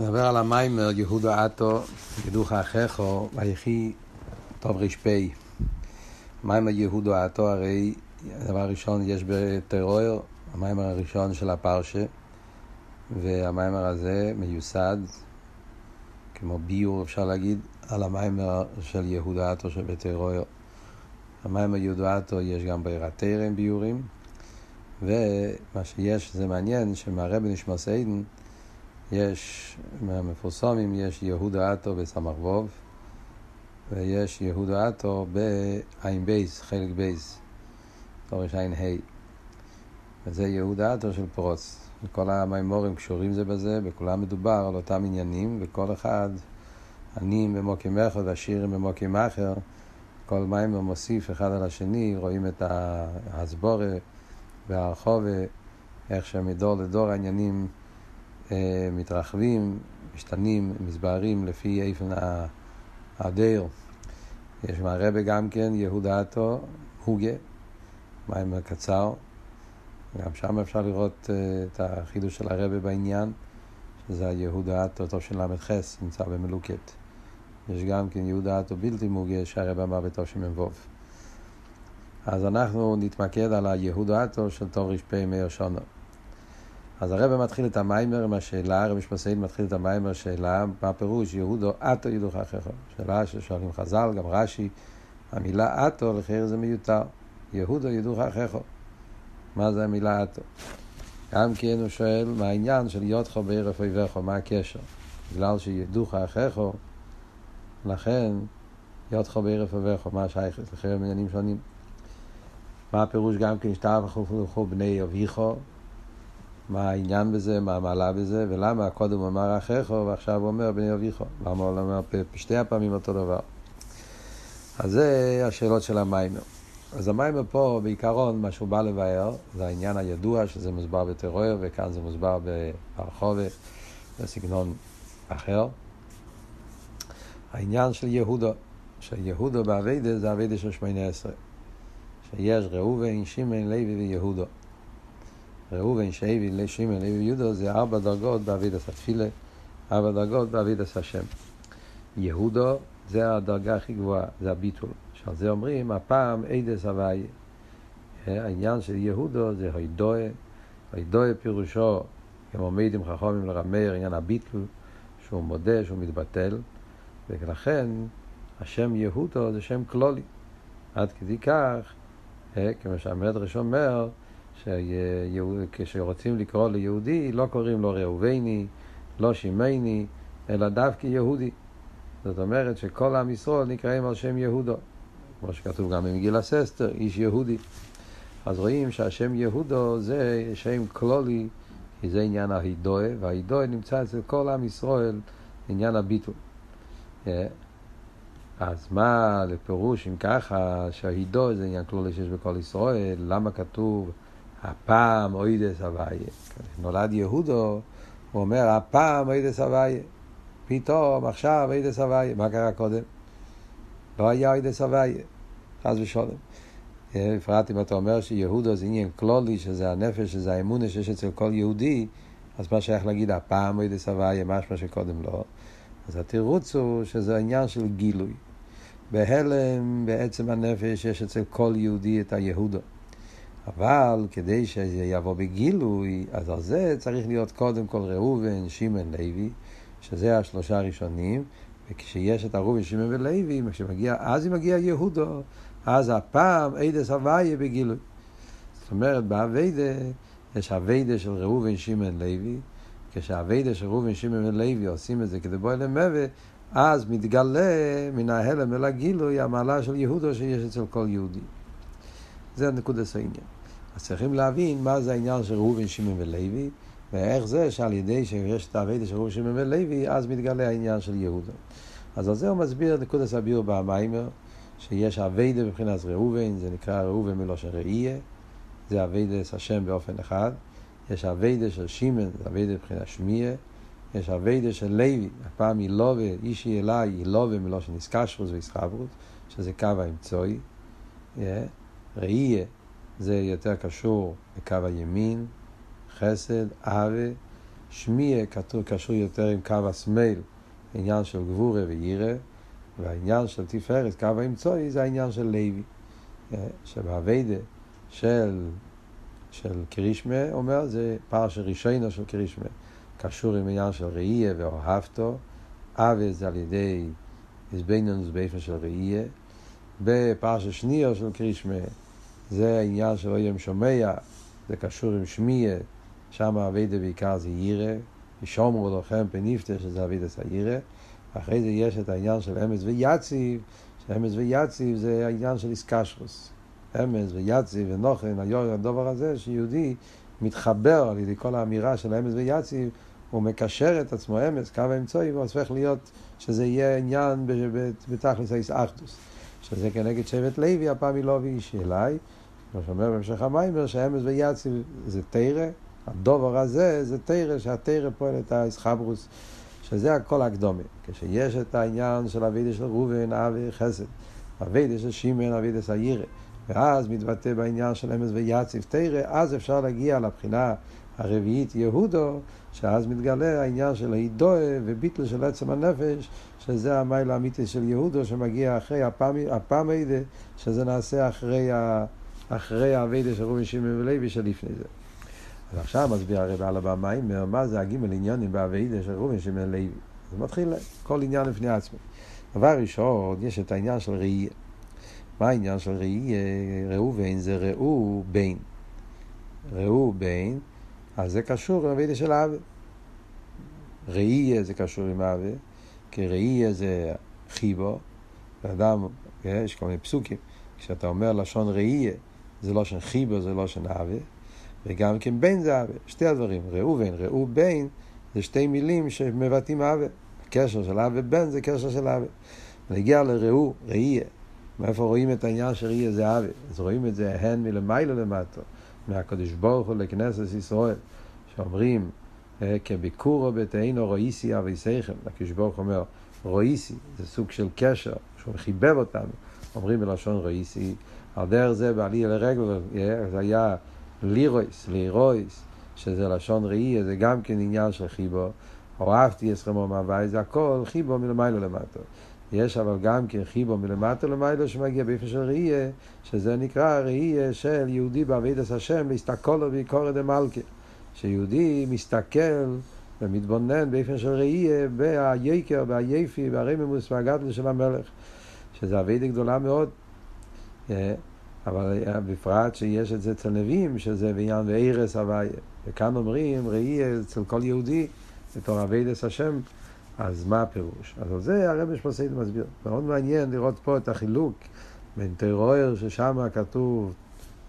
נדבר על המיימר יהודו עטו, ידוך אחיכו, ויחי טוב ר"פ. מיימר יהודו עטו, הרי הדבר הראשון יש בטרור, המיימר הראשון של הפרשה, והמיימר הזה מיוסד, כמו ביור אפשר להגיד, על המיימר של יהודו עטו שבטרור. המיימר יהודו עטו יש גם בירתרם ביורים, ומה שיש זה מעניין שמהרבי נשמע סיידן יש, מהמפורסמים יש יהודה עטו בסמ"ך ווב, ויש יהודה עטו בעין בייס, חלק בייס, תורש עין ה'. וזה יהודה עטו של פרוץ. וכל המימורים קשורים זה בזה, וכולם מדובר על אותם עניינים, וכל אחד, עניים במוקים אחד, עשירים במוקים אחר, כל מימור מוסיף אחד על השני, רואים את ההסבורה והרחובה, איך שמדור לדור העניינים מתרחבים, משתנים, מסברים לפי איפן הדייר. יש מהרבה גם כן יהודה עטו, הוגה, מים קצר. גם שם אפשר לראות אה, את החידוש של הרבה בעניין, שזה היהודה עטו, טוב של ל"ח, נמצא במלוקת. יש גם כן יהודה עטו בלתי מוגה שהרבה אמר בתור שמ"ו. אז אנחנו נתמקד על היהודה עטו של טוב ר"פ מאיר שונו. אז הרב מתחיל את המיימר עם השאלה, הרב משפסיין מתחיל את המיימר שאלה, מה הפירוש יהודו אטו ידוך אחיך? שאלה ששואלים חז"ל, גם רש"י, המילה אטו לחיר זה מיותר. יהודו ידוך אחיך. מה זה המילה אטו? גם כן הוא שואל מה העניין של יודחו בערף אויביך, מה הקשר? בגלל שידוך אחיך, לכן יודחו בערף אויביך, מה השייכת? לחיר עניינים שונים. מה הפירוש גם כן שתאו וחו בני אביכו? מה העניין בזה, מה המעלה בזה, ולמה קודם אמר אחיך ועכשיו הוא אומר בני אביכו. למה הוא אומר בשתי הפעמים אותו דבר? אז זה השאלות של המיימר. אז המיימר פה בעיקרון, מה שהוא בא לבאר, זה העניין הידוע שזה מוסבר בטרור, וכאן זה מוסבר ברחובה, בסגנון אחר. העניין של יהודו, שיהודו באביידה זה אביידה של שמונה עשרה. שיש ראובן, שמן, לוי ויהודו. ראובן, שייבי, שמעון, לוי ויהודו זה ארבע דרגות באבידס התפילה, ארבע דרגות באבידס השם. יהודו זה הדרגה הכי גבוהה, זה הביטול. שעל זה אומרים, הפעם אידס הוויה. העניין של יהודו זה הידואה, הידואה פירושו, כמו עומדים חכמים לרמר, עניין הביטול, שהוא מודה, שהוא מתבטל, ולכן השם יהודו זה שם כלולי. עד כדי כך, כמו שהמדרש אומר, כשרוצים לקרוא ליהודי, לא קוראים לו ראובני, לא שימני, אלא דווקא יהודי. זאת אומרת שכל עם ישראל נקראים על שם יהודו, כמו שכתוב גם במגיל הססטר, איש יהודי. אז רואים שהשם יהודו זה שם כלולי, כי זה עניין ההידואה, וההידואה נמצא אצל כל עם ישראל, עניין הביטול. אז מה לפירוש אם ככה שההידואה זה עניין כלולי שיש בכל ישראל, למה כתוב הפעם אוידס הוויה. נולד יהודו, הוא אומר, הפעם אוידס הוויה. פתאום, עכשיו אוידס הוויה. מה קרה קודם? לא היה אוידס הוויה. חס ושלום. בפרט אם אתה אומר שיהודו זה עניין כלולי, שזה הנפש, שזה האמונה שיש אצל כל יהודי, אז מה שייך להגיד, הפעם אוידס הוויה, משמע שקודם לא. אז התירוץ הוא שזה עניין של גילוי. בהלם, בעצם הנפש, יש אצל כל יהודי את היהודו. אבל כדי שזה יבוא בגילוי, אז על זה צריך להיות קודם כל ראובן, שמעון, לוי, שזה השלושה הראשונים, וכשיש את הראובן, שמעון ולוי, כשמגיע, אז אם מגיע יהודו, אז הפעם אידס הוויה בגילוי. זאת אומרת, באביידה יש אביידה של ראובן, שמעון, לוי, כשהאביידה של ראובן, שמעון ולוי עושים את זה כדי בוא אליהם מוות, אז מתגלה מן ההלם אל הגילוי המעלה של יהודו שיש אצל כל יהודי. זה נקודת העניין. אז צריכים להבין מה זה העניין של ראובן, שמעון ולוי, ואיך זה שעל ידי שיש את העבודה של ראובן, שמעון ולוי, אז מתגלה העניין של יהודה. אז על זה הוא מסביר נקודת הביאור במאמר, שיש עבודה מבחינת ראובן, זה נקרא ראובן מלשון ראייה, זה עבודת השם באופן אחד. יש עבודה של שמעון, זה עבודה מבחינת שמיעה. יש עבודה של לוי, הפעם ילווה, אישי אליי, ילווה מלשון התקשרות והתחברות, שזה קו האמצעי. Yeah. ראייה זה יותר קשור לקו הימין, חסד, אהבה, שמיה קשור יותר עם קו השמאל, עניין של גבורה וירא, והעניין של תפארת, קו האמצעי, זה העניין של לוי. שבאביידה של, של קרישמה, אומר, זה פרש ראשינו של קרישמה. קשור עם עניין של ראייה ואוהבתו, אבי זה על ידי איזבנינוס באופן של ראייה. בפרש שנייה של קרישמה, זה העניין של אוים שומע, זה קשור עם שמיה, שם אביידה בעיקר זה יירא, ישומרו לכם פניפטה, שזה אביידה סיירא. אחרי זה יש את העניין של אמץ ויציב, שאמץ ויציב זה העניין של איסקשרוס. אמץ ויציב ונוכן, הדבר הזה שיהודי מתחבר על ידי כל האמירה של אמץ ויציב, הוא מקשר את עצמו אמץ, קו האמצעי, הופך להיות שזה יהיה עניין בתכלס האיסאחדוס. שזה כנגד שבט לוי, הפעם היא לא ואיש אליי. כמו שאומר בהמשך המיימר, שאמץ ויציב זה תרא, הדובר הזה זה תרא, שהתרא פועל את האיסחברוס. שזה הכל הקדומה. כשיש את העניין של אבידה של ראובן, אבי חסד, אבידה של שמעון, אבידה של הירא, ואז מתבטא בעניין של אמס ויציב תרא, אז אפשר להגיע לבחינה הרביעית יהודו, שאז מתגלה העניין של הידועה וביטל של עצם הנפש, שזה המייל האמיתי של יהודו שמגיע אחרי הפעם, הפעם שזה נעשה אחרי, ה, אחרי האבידה של ראובן שמעון ולוי שלפני זה. אז עכשיו מסביר הרב על הבמיימר, מה זה הגימל עניונים באביידה של ראובן שמעון לוי. זה מתחיל כל עניין לפני עצמו. דבר ראשון, יש את העניין של ראייה. מה העניין של ראייה? ראובן זה ראו בין. ראו בין, אז זה קשור עם אביידה של אבי. ראייה זה קשור עם אבי, כי ראייה זה חיבו. לאדם, יש כל מיני פסוקים, כשאתה אומר לשון ראייה, זה לא של חיבו, זה לא של אבי. וגם כן בין זה אבה, שתי הדברים, ראובן, ראו בין, זה שתי מילים שמבטאים אבה. קשר של אבה בן זה קשר של אבה. נגיע לראו, ראייה. מאיפה רואים את העניין של ראייה זה אבה? אז רואים את זה הן מלמיילו למטה, מהקדוש ברוך הוא לכנסת ישראל, שאומרים כביקורו בתאינו רואיסי אבי סייכם, הקדוש ברוך אומר רואיסי, זה סוג של קשר, שהוא חיבב אותנו, אומרים בלשון רואיסי, על דרך זה בעלי לרגל, זה היה לירויס, לירויס, שזה לשון ראי, זה גם כן עניין של חיבו. אוהבתי אסכמו מהווי, זה הכל חיבו מלמיילו למטו. יש אבל גם כן חיבו מלמטו למיילו שמגיע באיפה של ראייה, שזה נקרא ראייה של יהודי בעבידת השם, להסתכלו ויקורא דמלכה. שיהודי מסתכל ומתבונן באיפה של ראייה, בהייקר, בהיפי, בהרממוס והגדל של המלך. שזה עבידה גדולה מאוד. אבל בפרט שיש את זה אצל נביאים, שזה בעניין ואירס הוויה. וכאן אומרים, ראי אצל כל יהודי, בתור אביידס השם, אז מה הפירוש? אז על זה הרב משפוסייד מסביר. מאוד מעניין לראות פה את החילוק בין טרור, ששם כתוב,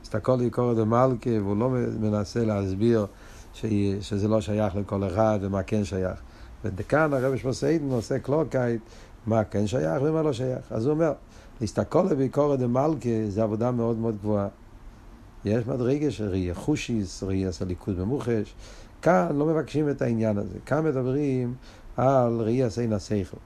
הסתכל לקורא דמלכה, והוא לא מנסה להסביר ש... שזה לא שייך לכל אחד ומה כן שייך. וכאן הרב משפוסייד עושה קלוקייט, מה כן שייך ומה לא שייך. אז הוא אומר, להסתכל לביקורת דמלכה זה עבודה מאוד מאוד גבוהה. יש מדרגה של ראייה חושיס, ראייה של במוחש. כאן לא מבקשים את העניין הזה. כאן מדברים על ראייה סין השכל.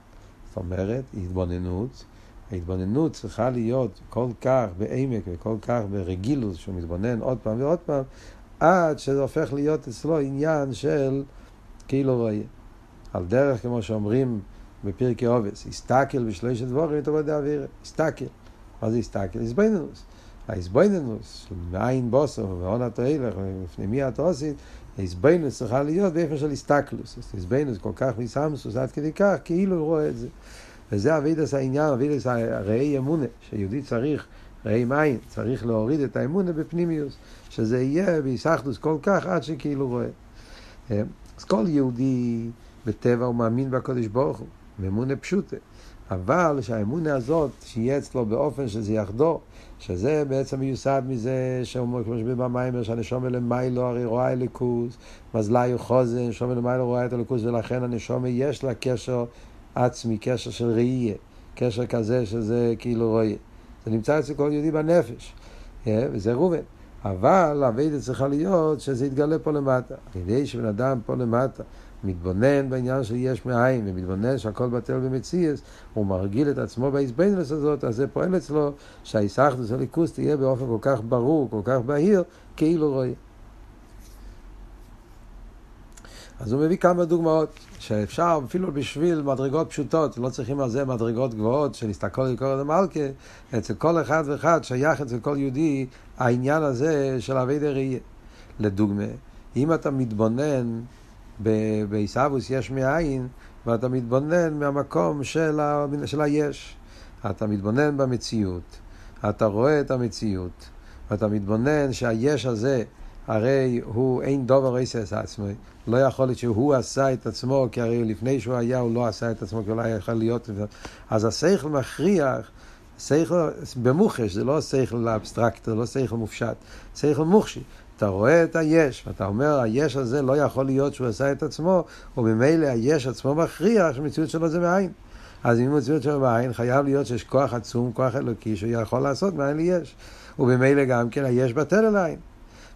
זאת אומרת, התבוננות. ההתבוננות צריכה להיות כל כך בעמק וכל כך ברגילות, שהוא מתבונן עוד פעם ועוד פעם, עד שזה הופך להיות אצלו עניין של כאילו רואה. על דרך, כמו שאומרים, בפרקי עובס, הסתכל בשלושת דבורים, אתה יודע אוויר, הסתכל. מה זה הסתכל? הסבויננוס. ההסבויננוס, מעין בוסו והון התועלך, לפני מי אתה עושית, ההסבויננוס צריכה להיות באיפה של הסתכלוס. הסבויננוס כל כך מסמסוס עד כדי כך, כאילו הוא רואה את זה. וזה אבידס העניין, אבידס הראי אמונה, שיהודי צריך, ראי מים, צריך להוריד את האמונה בפנימיוס, שזה יהיה בהיסחדוס כל כך עד שכאילו רואה. אז כל יהודי בטבע הוא מאמין בקודש ברוך הוא. מאמונה פשוטה. אבל שהאמונה הזאת, שיהיה אצלו באופן שזה יחדור, שזה בעצם מיוסד מזה שאומר, כמו שבאים במיימר, שהנשום למיילו הרי רואה אליקוס, מזלי חוזן, נשום למיילו רואה את אליקוס, ולכן הנשום יש לה קשר עצמי, קשר של ראייה, קשר כזה שזה כאילו רואה. זה נמצא אצל כל יהודי בנפש, וזה ראובן. אבל הווידה צריכה להיות שזה יתגלה פה למטה. כדי שבן אדם פה למטה מתבונן בעניין של יש מאין, ומתבונן שהכל בטל במציאס, הוא מרגיל את עצמו בהזבנלס הזאת, אז זה פועל אצלו שהאיסחדוס הליכוס תהיה באופן כל כך ברור, כל כך בהיר, כאילו רואה. אז הוא מביא כמה דוגמאות, שאפשר אפילו בשביל מדרגות פשוטות, לא צריכים על זה מדרגות גבוהות של הסתכל לקרוא למלכה, אצל כל אחד ואחד שייך אצל כל יהודי העניין הזה של אבי דראייה. לדוגמה, אם אתה מתבונן בעיסאוויס יש מאין, ואתה מתבונן מהמקום של, ה, של היש. אתה מתבונן במציאות, אתה רואה את המציאות, ואתה מתבונן שהיש הזה, הרי הוא אין דובר את עצמו. לא יכול להיות שהוא עשה את עצמו, כי הרי לפני שהוא היה הוא לא עשה את עצמו, כי אולי יכול להיות... אז השכל מכריח, שכל במוחש, זה לא שכל אבסטרקט, זה לא שכל מופשט, שכל מוחשי. אתה רואה את היש, ואתה אומר, היש הזה לא יכול להיות שהוא עשה את עצמו, וממילא היש עצמו מכריח שהמציאות שלו זה מאין. אז אם המציאות שלו מאין, חייב להיות שיש כוח עצום, כוח אלוקי, שהוא יכול לעשות מאין ליש. וממילא גם כן היש בטל אל האין.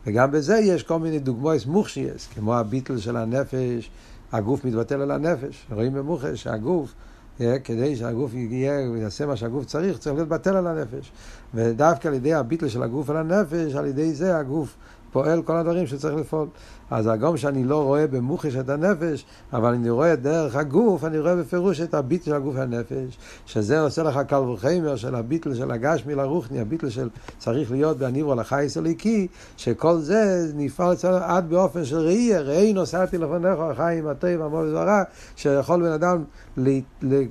וגם בזה יש כל מיני דוגמאות מוחשיות, כמו הביטול של הנפש, הגוף מתבטל על הנפש. רואים במוחש שהגוף, אה, כדי שהגוף יהיה ויעשה מה שהגוף צריך, צריך להיות בטל על הנפש. ודווקא על ידי הביטל של הגוף על הנפש, על ידי זה הגוף פועל כל הדברים שצריך לפעול. אז גם שאני לא רואה במוחש את הנפש, אבל אני רואה דרך הגוף, אני רואה בפירוש את הביטל של הגוף והנפש, שזה עושה לך קל וחמר של הביטל של הגשמי לרוחני, הביטל של צריך להיות בהניברו לחייס הליקי, שכל זה נפעל אצלנו עד באופן של ראייה, ראי נוסעתי לפניך החיים הטוב המור וזרע, שיכול בן אדם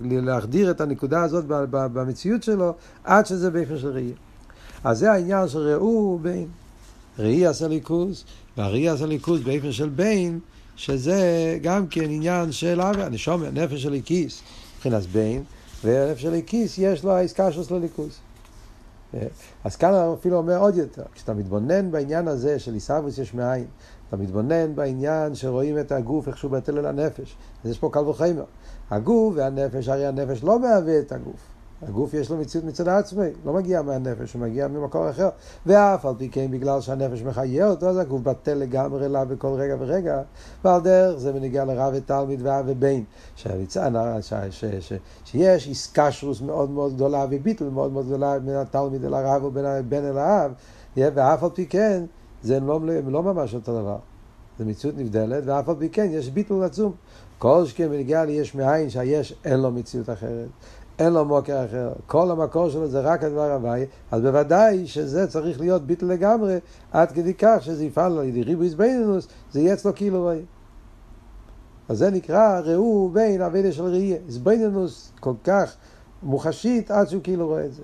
להחדיר את הנקודה הזאת במציאות שלו, עד שזה באופן של ראייה. אז זה העניין של ראו בין. ראי עשה ליכוז, והראי עשה ליכוז באופן של בין, שזה גם כן עניין של אבי, אני שומע, נפש של הכיס, מבחינת בין, ונפש של הכיס יש לו העסקה של ליכוז. אז כאן הוא אפילו אומר עוד יותר, כשאתה מתבונן בעניין הזה של עיסאוויס יש מאין, אתה מתבונן בעניין שרואים את הגוף, איך שהוא בטל אל הנפש, אז יש פה קל וחמר. הגוף והנפש, הרי הנפש לא מהווה את הגוף. הגוף יש לו מציאות מצד עצמי, לא מגיע מהנפש, הוא מגיע ממקור אחר. ואף על פי כן, בגלל שהנפש מחיה אותו, אז הגוף בטל לגמרי אליו בכל רגע ורגע. ועל דרך זה בניגיע לרב ותלמיד ואב ובן. שיש איסקשרוס מאוד מאוד גדולה וביטל מאוד מאוד גדולה בין התלמיד אל הרב ובין הבן אל האב. ואף על פי כן, זה לא, לא ממש אותו דבר. זה מציאות נבדלת, ואף על פי כן יש ביטול עצום. כל שכן בנגיעה ליש מאין שהיש אין לו מציאות אחרת. אין לו מוקר אחר, כל המקור שלו זה רק הדבר הוואי, אז בוודאי שזה צריך להיות ביטל לגמרי, עד כדי כך שזה יפעל לו ידי ריבו איזבנינוס, זה יהיה אצלו כאילו וואי. אז זה נקרא ראו בין אבידה של ראייה, איזבנינוס כל כך מוחשית עד שהוא כאילו רואה את זה.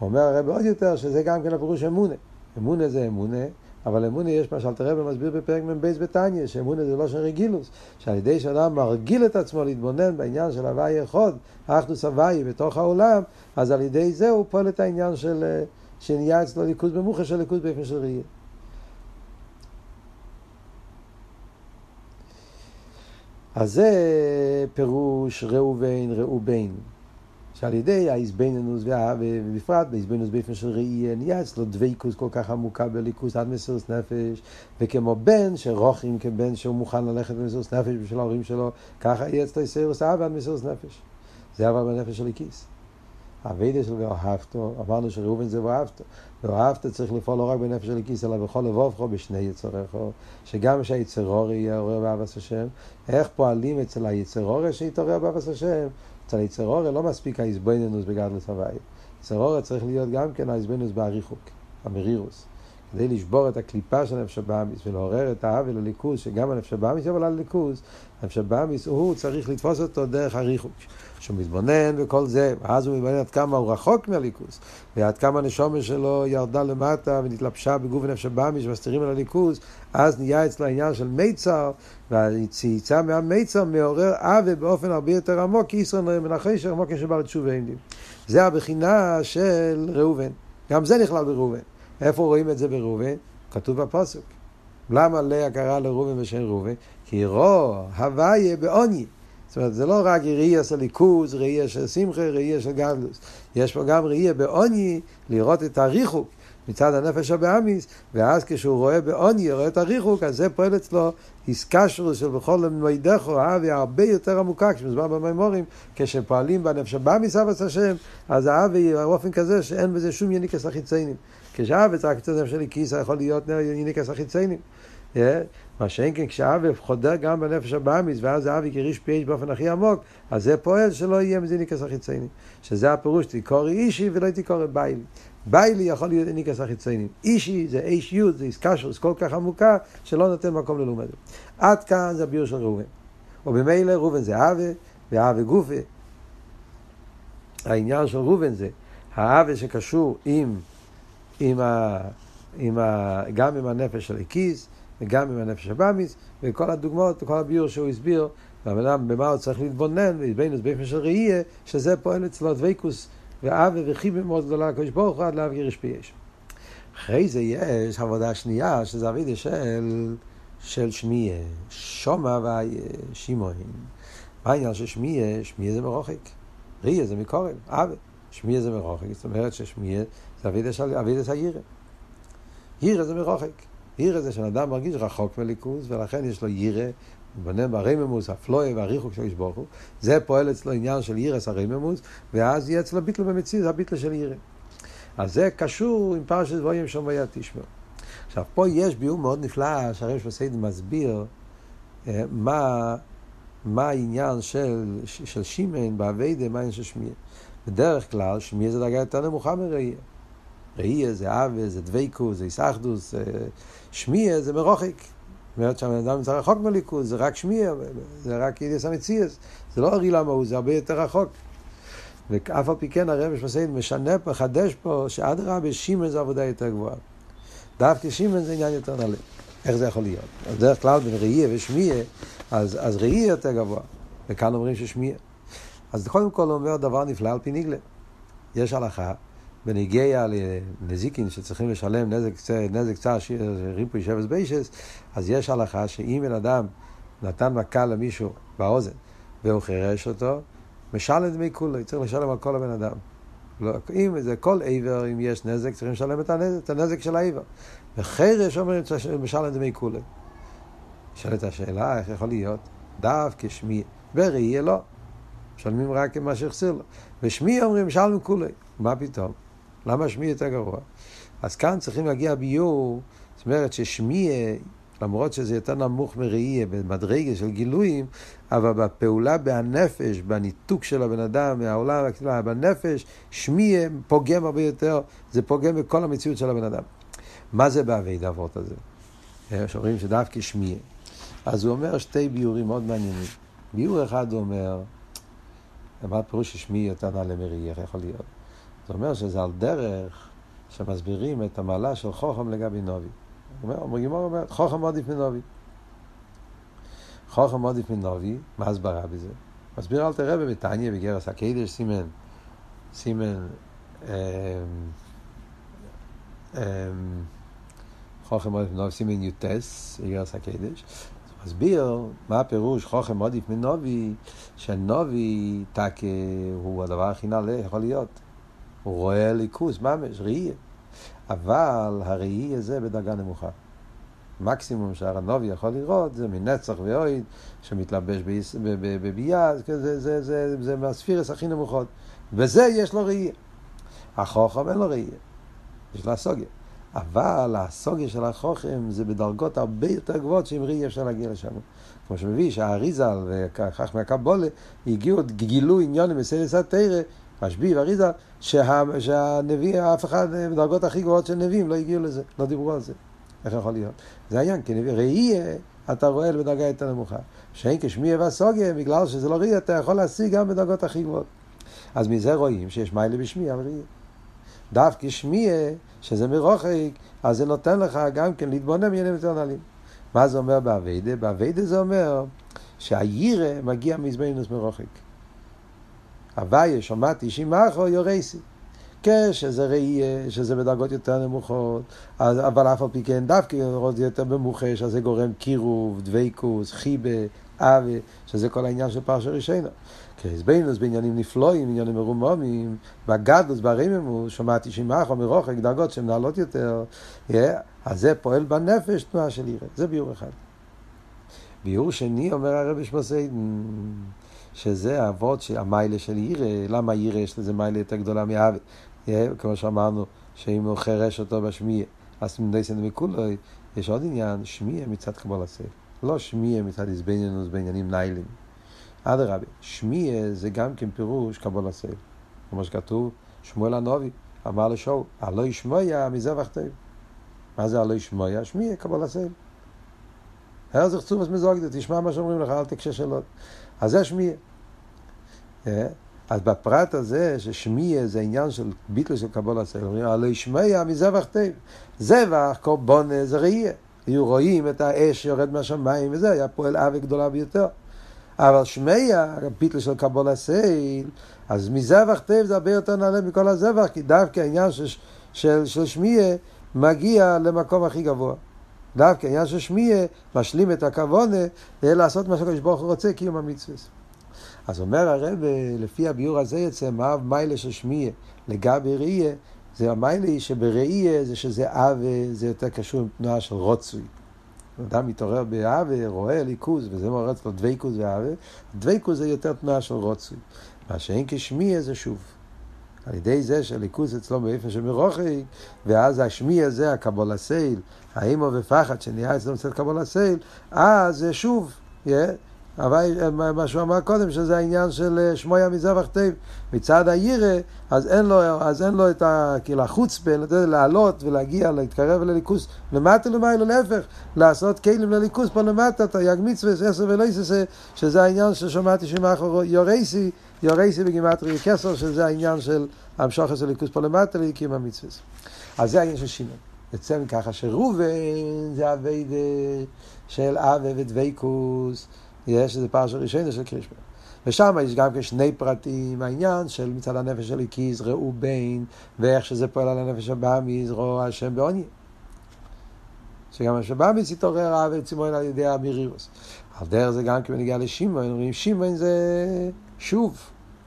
אומר הרב עוד יותר שזה גם כן הפירוש אמונה. אמונה זה אמונה, אבל אמונה יש מה שאלתר רבי מסביר בפרק מ"ב בתניא, שאמונה זה לא של רגילוס, שעל ידי שאדם מרגיל את עצמו להתבונן בעניין של הוואי אחד, אחדוס הוואי בתוך העולם, אז על ידי זה הוא פועל את העניין של, שנהיה אצלו ליכוז במוחה של ליכוז באופן של ראייה. אז זה פירוש ראובן, ראובן. שעל ידי האיזבנינוס ובפרט באיזבנינוס באופן של ראי נהיה אצלו דבייקוס כל כך עמוקה בליכוס עד מסירות נפש וכמו בן שרוחים כבן שהוא מוכן ללכת במסירות נפש בשביל ההורים שלו ככה יהיה אצלו יסירוס אהבה עד מסירות נפש. זה אבל בנפש של הכיס. הווידה של ואהבתו, אמרנו שראובן זה ואהבתו. ואהבת צריך לפעול לא רק בנפש של הכיס, אלא בכל לבובכו, בשני יצוריכו, שגם שהיצרורי יהיה עורר באהבת השם, איך פועלים אצל היצרורי שיתעורר באהבת השם, אצל היצר לא מספיק האיזבנינוס בגדלוס הוואי. יצר צריך להיות גם כן האיזבנינוס באריכוק, המרירוס. כדי לשבור את הקליפה של הנפש הבאמיס ולעורר את האב ולליכוז, שגם הנפש הבאמיס יבוא לליכוז, הנפש הבאמיס הוא צריך לתפוס אותו דרך הריחוק. שהוא מתבונן וכל זה, ואז הוא מתבונן עד כמה הוא רחוק מהליכוז, ועד כמה הנשומה שלו ירדה למטה ונתלבשה בגוף הנפש הבאמיס ומסתירים על הליכוז, אז נהיה אצלו העניין של מיצר, והיציאה מהמיצר מעורר עוול באופן הרבה יותר עמוק, כי ישראל נראה מן החשר עמוק כשבא לתשובה לי. זה הבחינה של ראובן. גם זה נכלל בראובן. איפה רואים את זה בראובן? כתוב בפוסק. למה לאה קרא לראובן בשם ראובן? כי רו הוויה בעוני. זאת אומרת, זה לא רק ראייה של ליכוז, ראייה של שמחה, ראייה של גדלוס. יש פה גם ראייה בעוני, לראות את הריחוק. מצד הנפש הבאמיס, ואז כשהוא רואה בעוני, רואה את הריחוק, אז זה פועל אצלו איסקשרוס של בכל מועדךו, אהבה הרבה יותר עמוקה, כשמזמן במימורים, כשפועלים בנפש הבאמיס אבס השם, אז האהבה היא באופן כזה שאין בזה שום יניקס החיציינים. זה רק נפש של כיסא יכול להיות יניקס החיציינים. מה שאין כן כשאבי חודר גם בנפש הבאמיס, ואז האבי כריש פייש באופן הכי עמוק, אז זה פועל שלא יהיה מזה ניקס החיציינים. שזה הפירוש, תיקורי אישי ולא תיקורי ביילי. ביילי יכול להיות ניקס החיציינים. אישי זה איש יוד, זה איסקשרוס כל כך עמוקה, שלא נותן מקום ללומד. עד כאן זה הביור של ראובן. ובמילא ראובן זה אבי, ואבי גופה. העניין של ראובן זה האבי שקשור עם, עם, ה, עם ה, גם עם הנפש של הכיס, וגם עם הנפש הבאמיס, וכל הדוגמאות, כל הביור שהוא הסביר, והבן אדם במה הוא צריך להתבונן, והתבינוס באופן של ראייה, שזה פועל אצלו דבקוס ואווה וחיבה מאוד גדולה לקדוש ברוך הוא עד להביא רשפי יש. אחרי זה יש עבודה שנייה, שזה אבידה של, של שמיה, שומע ושימוין. מה העניין של שמיה? שמיה זה מרוחק. ראייה זה מקורן, אבה. שמיה זה מרוחק, זאת אומרת ששמיה אבידה של הירא. ירא זה מרוחק. ירא זה שאדם מרגיש רחוק מליכוז, ולכן יש לו ירא, בונה ברממוס, הפלואה והריחוק של איש ברוך הוא. זה פועל אצלו עניין של ירס הרממוס, ואז יהיה אצלו ביטל במציא, זה הביטל של ירא. אז זה קשור עם פרשת דבויים שם ויד תשמעו. עכשיו, פה יש ביאור מאוד נפלא, שהרב שמסייד מסביר אה, מה, מה העניין של, של שימן באביידה, מה העניין של שמיה. בדרך כלל, שמיה זה דרגה יותר נמוכה מראייה. ראייה זה אבה, זה דבייקו, זה איסאחדוס, שמיה זה מרוחק. זאת אומרת שהבן אדם נמצא רחוק מליכוז, זה רק שמיה, זה רק ידיעס המציאס, זה לא הרי למה הוא, זה הרבה יותר רחוק. ואף על פי כן הרב שמסעיד משנה פה, מחדש פה, שאדרבה שימן זה עבודה יותר גבוהה. דווקא שימן זה עניין יותר נעלה. איך זה יכול להיות? אז דרך כלל בין ראייה ושמיה, אז, אז ראייה יותר גבוה, וכאן אומרים ששמיה. אז קודם כל הוא אומר דבר נפלא על פי ניגלה. יש הלכה בניגיע לנזיקין שצריכים לשלם נזק, נזק צער ריפוי שבס ביישס, אז יש הלכה שאם בן אדם נתן מכה למישהו באוזן והוא חירש אותו, משלם דמי כולי, צריך לשלם על כל הבן אדם. לא, אם זה כל עבר, אם יש נזק, צריכים לשלם את הנזק, את הנזק של העבר. וחירש אומרים משלם דמי כולי. נשאלת השאלה, איך יכול להיות? דווקא שמי, בראייה לא. משלמים רק מה שהחסיר לו. ושמי אומרים משלם כולי. מה פתאום? למה שמי יותר גרוע? אז כאן צריכים להגיע ביור, זאת אומרת ששמי, למרות שזה יותר נמוך מראייה, במדרגה של גילויים, אבל בפעולה בהנפש, בניתוק של הבן אדם מהעולם, בנפש, שמי פוגם הרבה יותר, זה פוגם בכל המציאות של הבן אדם. מה זה באבי דאבות הזה? שאומרים שדווקא שמי. אז הוא אומר שתי ביורים מאוד מעניינים. ביור אחד הוא אומר, מה פירוש ששמי יותר נעלה מראייה, איך יכול להיות? זה אומר שזה על דרך שמסבירים את המעלה של חוכם לגבי נובי. גימור אומר, חוכם עדיף מנובי. חוכם עדיף מנובי, מה הסברה בזה? מסביר אל תראה בביתניה בגרס הקדש, סימן, סימן, אמ, אמ, חוכם עדיף מנובי, סימן יוטס, בגרס הקדש. מסביר מה הפירוש חוכם עדיף מנובי, שנובי תקה הוא הדבר הכי נעלה, יכול להיות. הוא רואה ליכוס, ממש, ראייה. אבל הראייה זה בדרגה נמוכה. מקסימום שהרנובי יכול לראות זה מנצח ואויד שמתלבש בביאה, זה, זה, זה, זה, זה מהספירס הכי נמוכות. וזה יש לו ראייה. החוכם אין לו ראייה, יש לו הסוגיה. אבל הסוגיה של החוכם זה בדרגות הרבה יותר גבוהות שעם ראייה אפשר להגיע לשם. כמו שמביא שהאריזל וכך מהקבולה הגיעו, גילו עניונים בסרס התרא רשב"י ואריזה, שה, שהנביא, אף אחד, בדרגות הכי גבוהות של נביאים לא הגיעו לזה, לא דיברו על זה. איך יכול להיות? זה העניין, כי נביא ראי אתה רואה בדרגה יותר נמוכה. שאין כשמיה והסוגיה, בגלל שזה לא ראי, אתה יכול להשיג גם בדרגות הכי גבוהות. אז מזה רואים שיש מיילה בשמיה וראי. דווקא שמיה, שזה מרוחק, אז זה נותן לך גם כן להתבונן בעניינים יותר נעלים. מה זה אומר באביידה? באביידה זה אומר שהיירה מגיע מזבנינוס מרוחק. הוויה, שמעתי שימחו יורסי. כשזה ראייה, שזה בדרגות יותר נמוכות, אז, אבל אף על פי כן דווקא עוד יותר במוחש, אז זה גורם קירוב, דבייקוס, חיבה, אבה, שזה כל העניין של פרשה ראשינו. כהסבינוס בעניינים נפלואים, עניינים מרוממים, בגדלוס, ברממוס, שמעתי שימחו מרוחק, דרגות שהן נעלות יותר, yeah, אז זה פועל בנפש תנועה של עירה, זה ביור אחד. ביור שני אומר הרבי שמסיידן, שזה האבות, המיילה של ירא, למה ירא יש לזה מיילה יותר גדולה מאבי? כמו שאמרנו, שאם הוא חרש אותו בשמיע, אז סנד מכולוי, יש עוד עניין, שמיע מצד קבול הסייל. לא שמיע מצד איזבנינוס בעניינים ניילים. אדרבה, שמיע זה גם כן פירוש קבול הסייל. כמו שכתוב, שמואל הנובי אמר לשאול, הלא ישמוע מזבח טוב. מה זה הלא ישמוע? שמיע קבול הסייל. הרזך צובס מזוגדת, תשמע מה שאומרים לך, אל תקשה שאלות. אז זה שמיע. אה? אז בפרט הזה, ששמיע זה עניין של ביטל של קבול הסייל, אומרים, הלא ישמע מזבח טוב. זבח, קורבון, זה ראייה. היו רואים את האש שיורד מהשמיים וזה, היה פועל אבי גדולה ביותר. אבל שמיע, הביטל של קבול הסייל, אז מזבח טוב זה הרבה יותר נעלה מכל הזבח, כי דווקא העניין של, של, של שמיע מגיע למקום הכי גבוה. דווקא העניין של שמיע משלים את הכוונה לעשות מה שהקדוש ברוך הוא רוצה, קיום המצווה. אז אומר הרב, לפי הביאור הזה יצא, מה מיילה של שמיע לגבי ראייה, זה המיילה שבראייה זה שזה אבה, זה יותר קשור עם תנועה של רוצוי. אדם מתעורר באבה, רואה ליכוז, וזה מעורר אצלו דבייקוס ואבה, דבייקוס זה יותר תנועה של רוצוי. מה שאין כשמיע זה שוב. על ידי זה שהליכוז אצלו באופן של מרוחק, ואז השמיע זה הקבול הסייל, האימו ופחד שנהיה אצלו מצד קבול הסייל, אז זה שוב, yeah, אבל מה שהוא אמר קודם, שזה העניין של שמויה מזבח טוב, מצד הירא, אז אין לו, אז אין לו את ה, כאילו החוצפה, לעלות ולהגיע, להתקרב לליכוס, למטה למעלה, להפך, לעשות כלים לליכוס פה למטה, את היג מצווה, עשר ולא יססה, שזה העניין ששמעתי שמאחור יורייסי, יורייסי בגימטרי כסר, שזה העניין של המשוך של ליכוס פה למטה, להקים המצווה. אז זה העניין של שמעון. יוצא מככה שראובן זה אבי של אבי ודוויקוס. יש איזה פרשה ראשונה של קרישמה. ושם יש גם כן שני פרטים, העניין של מצד הנפש של הקיז, ראו בין, ואיך שזה פועל על הנפש הבאמיז, רואה השם בעוני. שגם השם באמיז התעורר רב וצימון על ידי המרירוס. על דרך זה גם כן בנגיע לשימון, אומרים שימון זה שוב.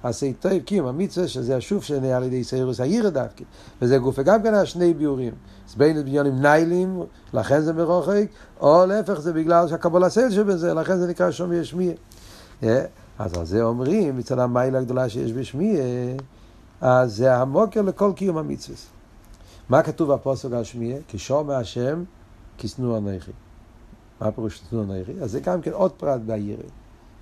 עשי טוב, קיום המצווה, שזה השוב שנהיה על ידי סיירוס העיר דווקא. וזה גופה גם כן השני ביורים. אז בין בניונים ניילים, לכן זה מרוחק, או להפך זה בגלל שהקבול הסייל שבזה, לכן זה נקרא שומי ישמיע. אז על זה אומרים, מצד המיילה הגדולה שיש בשמיע, אז זה המוקר לכל קיום המצווה. מה כתוב בפוסק על שמיע? כי שומע השם, כי שנוא אנכי. מה הפירוש שנוא אנכי? אז זה גם כן עוד פרט בעירה.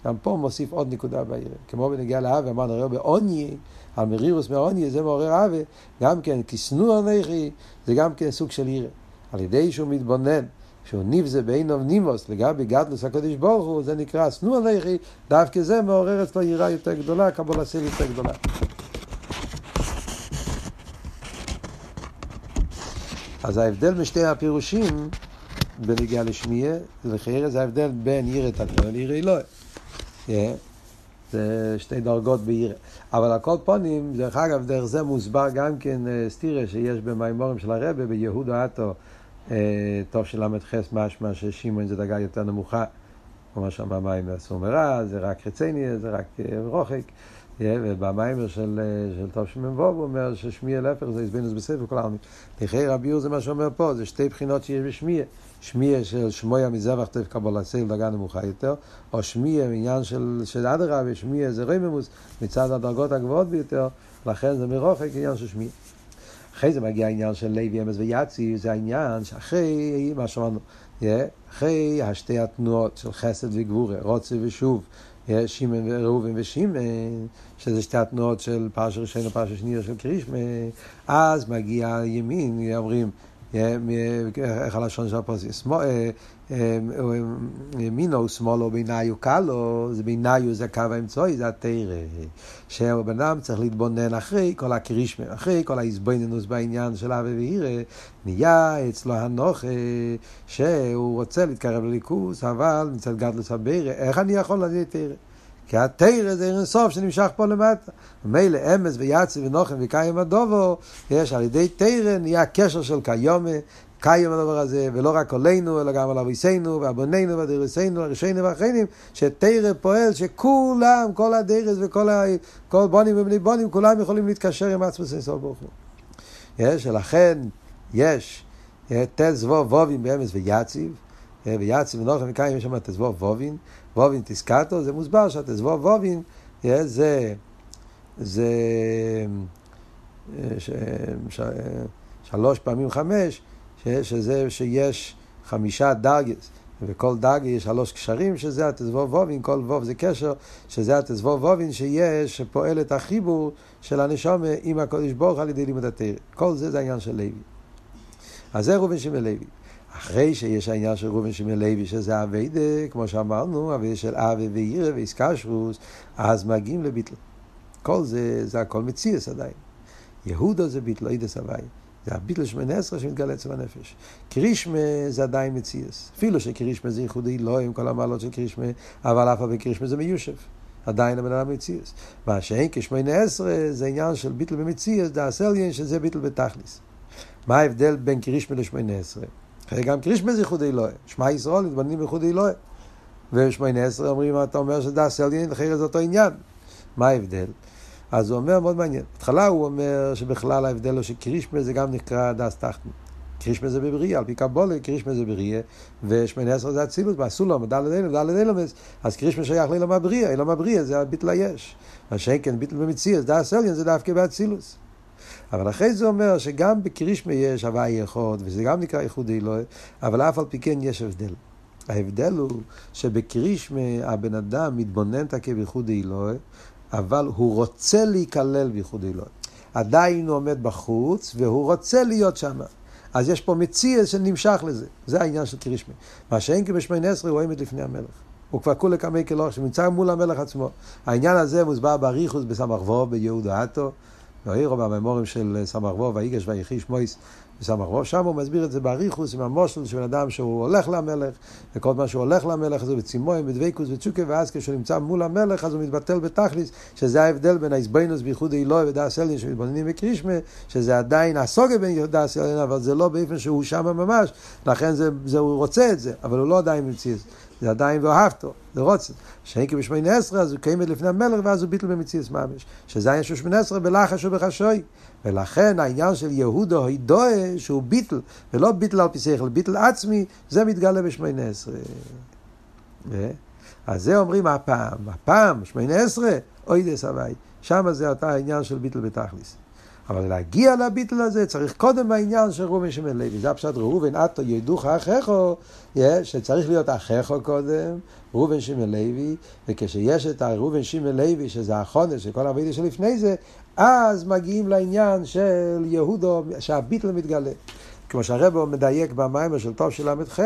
גם פה מוסיף עוד נקודה בעיר. כמו בנגיע לאווה, אמרנו, הרי בעוני, על מרירוס מעוני, זה מעורר אווה, גם כן, כי שנוא אנכי, זה גם כן סוג של עיר. על ידי שהוא מתבונן, שהוא נבזה בעיניו נימוס לגבי גדלוס הקדוש ברוך הוא, זה נקרא שנוא אנכי, דווקא זה מעורר אצלו יראה יותר גדולה, קבול הסיל יותר גדולה. אז ההבדל משתי הפירושים בנגיעה לשמיעה, לחייר זה ההבדל בין ירא תתנו לירא אלוהי. זה שתי דרגות בעיר. אבל על כל פונים, דרך אגב, דרך זה מוסבר גם כן סטירה שיש במימורים של הרבה, ביהודה עטו, טוב של ל"ח משמע ששמעון זה דרגה יותר נמוכה, כמו שאמר מים הסומרה, זה רק רציני, זה רק רוחק. ובמיימר של, של טוב שמ"ו הוא אומר ששמיע להפך זה הזבנוס בספר כל העלמין. לכי רבי יור זה מה שאומר פה, זה שתי בחינות שיש בשמיע. שמיע של שמויה מזבח טף קבול הסייל דרגה נמוכה יותר, או שמיע עניין של, של אדרבה, שמיע זה רממוס מצד הדרגות הגבוהות ביותר, לכן זה מרוחק עניין של שמיע. אחרי זה מגיע העניין של לוי אמס ויאצי, זה העניין שאחרי מה שאמרנו, אחרי השתי התנועות של חסד וגבורה, רוצה ושוב, שמעון וראובן ושמעון, שזה שתי התנועות של פרשה ראשונה ופרשה שנייה של קרישמה, אז מגיע ימין, אומרים, איך הלשון של הפוסק, ימינו ושמאלו ביניו קלו, זה ביניו זה הקו האמצעי, זה התרא. שהבן אדם צריך להתבונן אחרי כל הקרישמה, אחרי כל ההזבנינוס בעניין של אבי ואירא, נהיה אצלו הנוכה שהוא רוצה להתקרב לליכוס, אבל מצד גדלוס הבירה, איך אני יכול לדעת תרא? כי התרא זה אינסוף שנמשך פה למטה. מילא אמס ויצי ונוחם וקיים הדובו, יש על ידי תרא נהיה קשר של קיומה, קיים הדבר הזה, ולא רק עלינו, אלא גם על אביסנו, ואבוננו, ודרסנו, הראשינו והאחרונים, שתרא פועל, שכולם, כל הדרס וכל ה... כל בונים ובני בונים, כולם יכולים להתקשר עם עצמוס אינסוף ברוך הוא. יש, ולכן יש תזבו וובין באמס ויציב, ויציב ונוחם וקיים, יש שם תזבו וובין, וובין תסקטו, זה מוסבר שהתזבו וובין, זה, זה ש, ש, שלוש פעמים חמש, שזה שיש חמישה דרגס, וכל דרגה יש שלוש קשרים, שזה התזבוב וובין, כל ווב זה קשר, שזה התזבוב וובין שיש, שפועל את החיבור של הנשום עם הקודש ברוך על ידי לימוד התרא. כל זה זה העניין של לוי. אז זה ראובן שמעון לוי. אחרי שיש העניין של ראובן שמעון לוי, שזה אביידה, כמו שאמרנו, אביידה של אבי ואירה ואיסקשרוס, אז מגיעים לביטל. כל זה, זה הכל מציאס עדיין. יהודה זה ביטל, אידס הוואי. זה הביטל שמונה עשרה שמתגלה אצל הנפש. קרישמה זה עדיין מציאס. אפילו שקרישמה זה ייחודי לא עם כל המעלות של קרישמה, אבל אף פעם קרישמה זה מיושב. עדיין הבן אדם מציאס. מה שאין כשמונה עשרה זה עניין של ביטל במציאס, דאס עליין שזה ביטל בתכליס. מה ההבדל בין קרישמה לשמונה עשרה? גם קרישמה זה ייחודי לא. שמע ישראל מתבוננים בייחודי לא. ושמונה עשרה אומרים, אתה אומר שדאס עליין, אחרת זה אותו עניין. מה ההבדל? אז הוא אומר מאוד מעניין. בהתחלה הוא אומר שבכלל ההבדל הוא שקרישמה זה גם נקרא דס תחתן. קרישמה זה בבריאה, על פי קבולה קרישמה זה בריאה, ושמונה עשרה זה אצילות, בסולם, דלת אילם, דלת אילמס, אז קרישמה שייך לאילם הבריאה, אילם הבריאה זה הביטל היש. מה שאין כן ביטל במציאות, דס אליין זה דווקא באצילוס. אבל אחרי זה אומר שגם בקרישמה יש הוואי יכול, וזה גם נקרא ייחוד אלוהי, אבל אף על פי כן יש הבדל. ההבדל הוא שבקרישמה הבן אדם מתבונן תקה בייחוד אלוהי, אבל הוא רוצה להיכלל בייחוד אלוהי. עדיין הוא עומד בחוץ, והוא רוצה להיות שם. אז יש פה מציאס שנמשך לזה. זה העניין של קרישמי. מה שאין בשמי עשרה הוא עומד לפני המלך. הוא כבר כולי קמי כלוך, שנמצא מול המלך עצמו. העניין הזה מוסבר באריכוס בסמ"ך וו ביהודה אטו. בעירו בממורים של סמ"ך וו, ויגש ויחיש מויס. בסמ"ך ראש, שם הוא מסביר את זה באריכוס עם המושל של אדם שהוא הולך למלך, וכל מה שהוא הולך למלך זה בצימוים, בדבקוס וצוקה, ואז כשהוא נמצא מול המלך אז הוא מתבטל בתכליס, שזה ההבדל בין האיזבנוס בייחוד אילוי ודאס אלין שמתבוננים בקרישמה, שזה עדיין הסוגה בין דאס אלין, אבל זה לא באופן שהוא שם ממש, לכן זה, זה, הוא רוצה את זה, אבל הוא לא עדיין מציץ. זה עדיין ואהבתו, זה רוצה. שאין כבשמונה עשרה, אז הוא קיים לפני המלך, ואז הוא ביטל במציאס ממש. שזה העניין של שמונה עשרה בלחש ובחשוי. ולכן העניין של יהודו הידועה, שהוא ביטל, ולא ביטל על פי שכל, ביטל עצמי, זה מתגלה בשמונה עשרה. אז זה אומרים הפעם, הפעם, שמונה עשרה, אוי דס הוואי. שם זה אותה העניין של ביטל בתכליס. אבל להגיע לביטל הזה צריך קודם בעניין של ראובן שמעון לוי. זה הפשט ראובן עתו ידוך אחיכו, שצריך להיות אחיכו קודם, ראובן שמעון לוי, וכשיש את ראובן שמעון לוי, שזה החונש של כל הווידה שלפני זה, אז מגיעים לעניין של יהודו, שהביטל מתגלה. כמו שהרבו מדייק במיימר של טוב של ל"ח,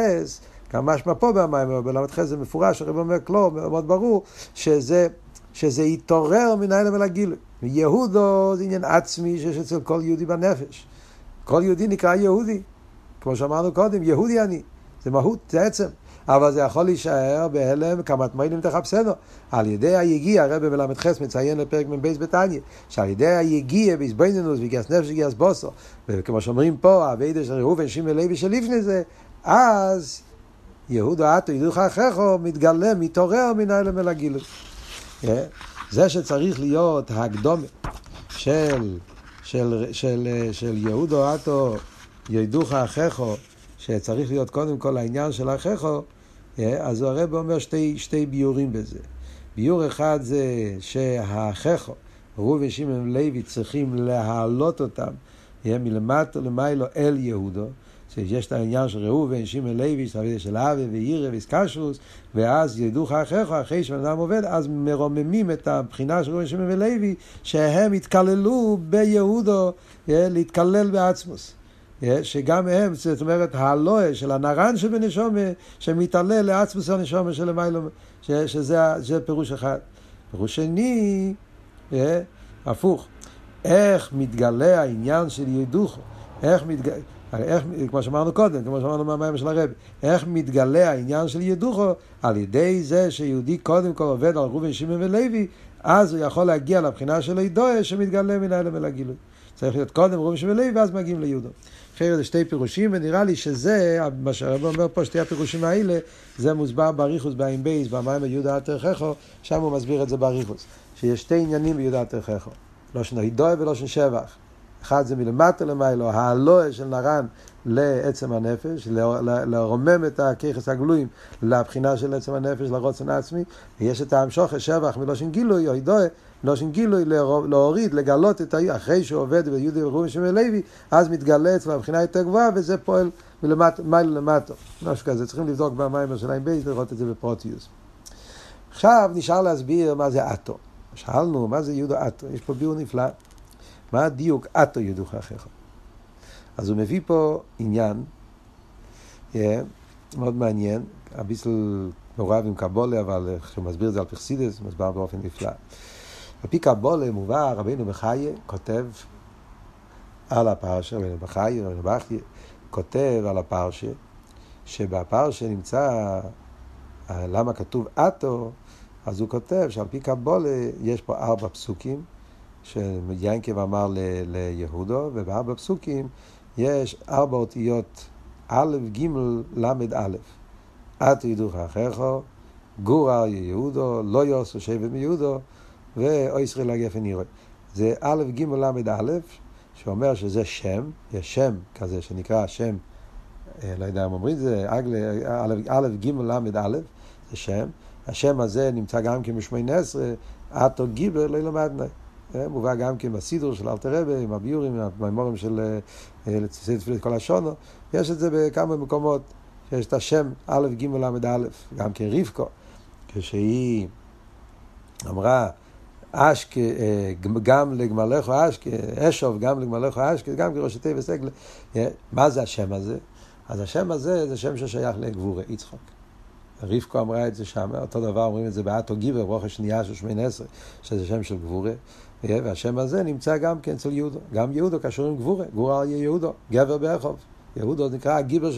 גם משמע פה במיימר, בל"ח זה מפורש, הרב אומר כלום, מאוד ברור, שזה, שזה יתעורר מן האלה ולגילוי. יהודו זה עניין עצמי שיש אצל כל יהודי בנפש. כל יהודי נקרא יהודי. כמו שאמרנו קודם, יהודי אני. זה מהות, זה עצם. אבל זה יכול להישאר בהלם כמה תמיינים תחפשנו. על ידי היגיע, הרב בל"ח מציין לפרק מ"ב בתניא, שעל ידי היגיע באיזבנינוס וגיאס נפש וגיאס בוסו, וכמו שאומרים פה, האביידה של ראובן שמעון לוי שלפני זה, אז יהודה עטו ידוך אחיכו מתגלה, מתעורר מן ההלם אל הגילוי. זה שצריך להיות הקדומה של, של, של, של יהודו עטו ידוך אחיכו, שצריך להיות קודם כל העניין של אחיכו, אז הרב אומר שתי, שתי ביורים בזה. ביור אחד זה שהאחיכו, ראובן שמעון לוי, צריכים להעלות אותם מלמטה למיילו אל יהודו. שיש את העניין של ראובן, שמעון לוי, של אבי ואירה ואיסקשוס, ואז ידעוך אחיך, אחרי שבן אדם עובד, אז מרוממים את הבחינה של ראובן, שמעון ולוי, שהם התקללו ביהודו, להתקלל בעצמוס. שגם הם, זאת אומרת, הלואה של הנרן שבנשומה, שמתעלה לעצמוס הנשומה של למיילו, שזה פירוש אחד. פירוש שני, הפוך, איך מתגלה העניין של ידוך, איך מתגלה... איך, כמו שאמרנו קודם, כמו שאמרנו מהמים של הרבי, איך מתגלה העניין של ידוכו? על ידי זה שיהודי קודם כל עובד על ראובן שמעון ולוי, אז הוא יכול להגיע לבחינה של הידועה שמתגלה מן האלה ולגילוי. צריך להיות קודם ראובן שמעון ולוי ואז מגיעים ליהודו. אחרי זה שתי פירושים, ונראה לי שזה, מה שהרבי אומר פה, שתי הפירושים האלה, זה מוסבר באריכוס בעין בייס, במים ביהודה תרחכו, שם הוא מסביר את זה באריכוס. שיש שתי עניינים ביהודה תרחכו. לא שנו הידועה ולא שנו שבח. אחד זה מלמטה למיילו, האלוה של נרן לעצם הנפש, לרומם את הככס הגלויים לבחינה של עצם הנפש, לרוצן העצמי, ויש את ההמשוך, שבח מלושן גילוי, או ידועה, מלושן גילוי, להוריד, לגלות את ה... אחרי שהוא עובד ביהודי ורובי שמי לוי, אז מתגלה אצלו הבחינה יותר גבוהה, וזה פועל מלמטה, מייל למטה, משהו כזה, צריכים לבדוק במיימר של עין בייס, לראות את זה בפרוטיוס. עכשיו נשאר להסביר מה זה אטו. שאלנו, מה זה יהודו אטו? יש פה ביור נפלא. מה הדיוק אטו יודוך אחיך? אז הוא מביא פה עניין yeah, מאוד מעניין, הביסל מעורב עם קבולה, אבל כשהוא מסביר את זה על פרסידס, הוא מסביר באופן נפלא. על פי קבולה מובא רבינו בחייה כותב על הפרשה, רבינו בחייה, רבינו בחייה, כותב על הפרשה, שבפרשה נמצא, למה כתוב אטו, אז הוא כותב שעל פי קבולה יש פה ארבע פסוקים, שיינקב אמר ל- ליהודו, ובארבע פסוקים יש ארבע אותיות א', ג', ל', א'. אטו ידוך אחיכו, גור אריה יהודו, לא יוסו שבט מיהודו, ואו ישראל הגפן ירוי. זה א', ג', ל', א', שאומר שזה שם, יש שם כזה שנקרא שם, אה, לא יודע אם אומרים את זה, א', ג', ל', א', זה שם. השם הזה נמצא גם כן בשמונה עשרה, אטו גיבר לא ילמדנה. אה, מובא גם כן בסידור של אלתר רבי, עם הביורים, עם המימורים של לצייצי תפילת כל השונו. יש את זה בכמה מקומות, שיש את השם א', ג', ל', א', גם כן רבקו, כשהיא אמרה, אשק, אה, גם לגמלכו אשק, אשוב, גם לגמלכו אשק, גם כראש עגל. אה, מה זה השם הזה? אז השם הזה זה שם ששייך לגבורי, יצחוק. רבקו אמרה את זה שם, אותו דבר אומרים את זה באטו גיבר, ברוך השנייה של שמין עשרה, שזה שם של גבורה. והשם הזה נמצא גם כן אצל יהודו. גם יהודו קשור עם גבורה, גבורה יהיה יהודו, גבר ברחוב. יהודו נקרא הגיבר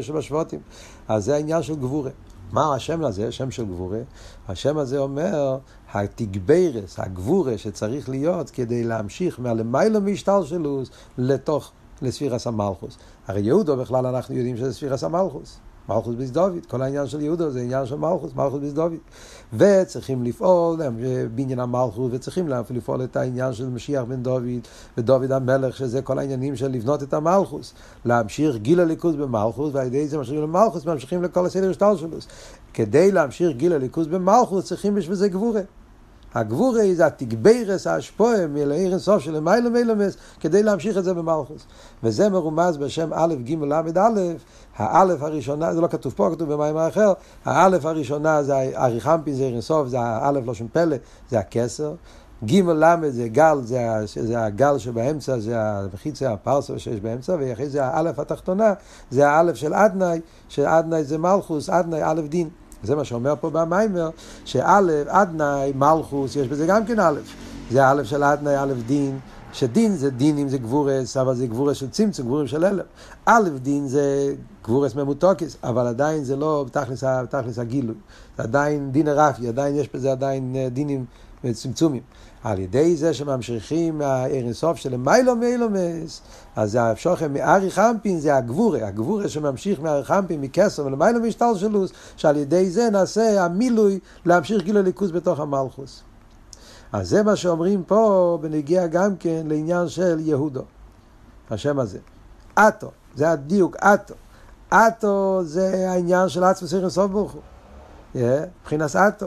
שבשבטים. אז זה העניין של גבורה. מה השם הזה? שם של גבורה. השם הזה אומר, התגברס, הגבורה שצריך להיות כדי להמשיך מהלמיילא משתלשלוס לתוך לספירס המלכוס. הרי יהודו בכלל אנחנו יודעים שזה ספירס המלכוס. מלכוס ביס דוד, כל העניין של יהודה זה עניין של מלכוס, מלכוס ביס דוד. וצריכים לפעול בעניין המלכוס, וצריכים לפעול את העניין של משיח בן דוד, ודוד המלך, שזה כל העניינים של לבנות את המלכוס. להמשיך גיל הליכוז במלכוס, ועל ידי זה ממשיכים למלכוס, ממשיכים לכל הסדר שטל שלו. כדי להמשיך גיל הליכוז במלכוס, צריכים בשביל זה גבורה. הגבורה זה התגברס, ההשפועה, מלעיר אינסוף של מיילא מיילמס, כדי להמשיך את זה במלכוס. וזה מרומז בשם א', ג', ל', א', האלף הראשונה, זה לא כתוב פה, כתוב במים אחר, האלף הראשונה זה אריכמפין, זה אינסוף, זה האלף לא שם פלא, זה הכסר. ג' ל' זה גל, זה, זה הגל שבאמצע, זה המחיצה, הפרסה שיש באמצע, ואחרי זה האלף התחתונה, זה האלף של אדנאי, שאדנאי זה מלכוס, אדנאי אלף דין. זה מה שאומר פה במיימר, שא', אדנאי, מלכוס, יש בזה גם כן א', זה א' של אדנאי, א' דין, שדין זה דינים זה גבורס, אבל זה גבורס של צמצום, גבורים של אלם. א' דין זה גבורס ממותוקס, אבל עדיין זה לא תכלס הגילוי. זה עדיין דין הרפי, עדיין יש בזה עדיין אה, דינים וצמצומים. על ידי זה שממשיכים מהאירנסוף של מיילו מיילומס, אז השוכם מארי חמפין זה הגבורה, הגבורה שממשיך מארי חמפין מכסר ולמיילו משטל שלוס, שעל ידי זה נעשה המילוי להמשיך גילו ליכוז בתוך המלכוס. אז זה מה שאומרים פה בנגיע גם כן לעניין של יהודו, השם הזה. אטו, זה הדיוק, אטו. אטו זה העניין של עצמו סוף ברוך הוא. מבחינת אטו.